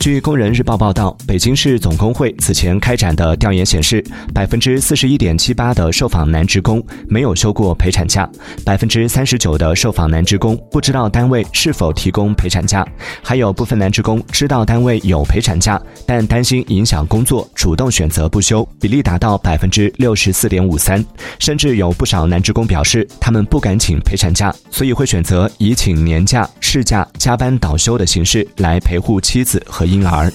据工人日报报道，北京市总工会此前开展的调研显示，百分之四十一点七八的受访男职工没有休过陪产假，百分之三十九的受访男职工不知道单位是否提供陪产假，还有部分男职工知道单位有陪产假，但担心影响工作，主动选择不休，比例达到百分之六十四点五三。甚至有不少男职工表示，他们不敢请陪产假，所以会选择以请年假、事假、加班倒休的形式来陪护妻子和。婴儿。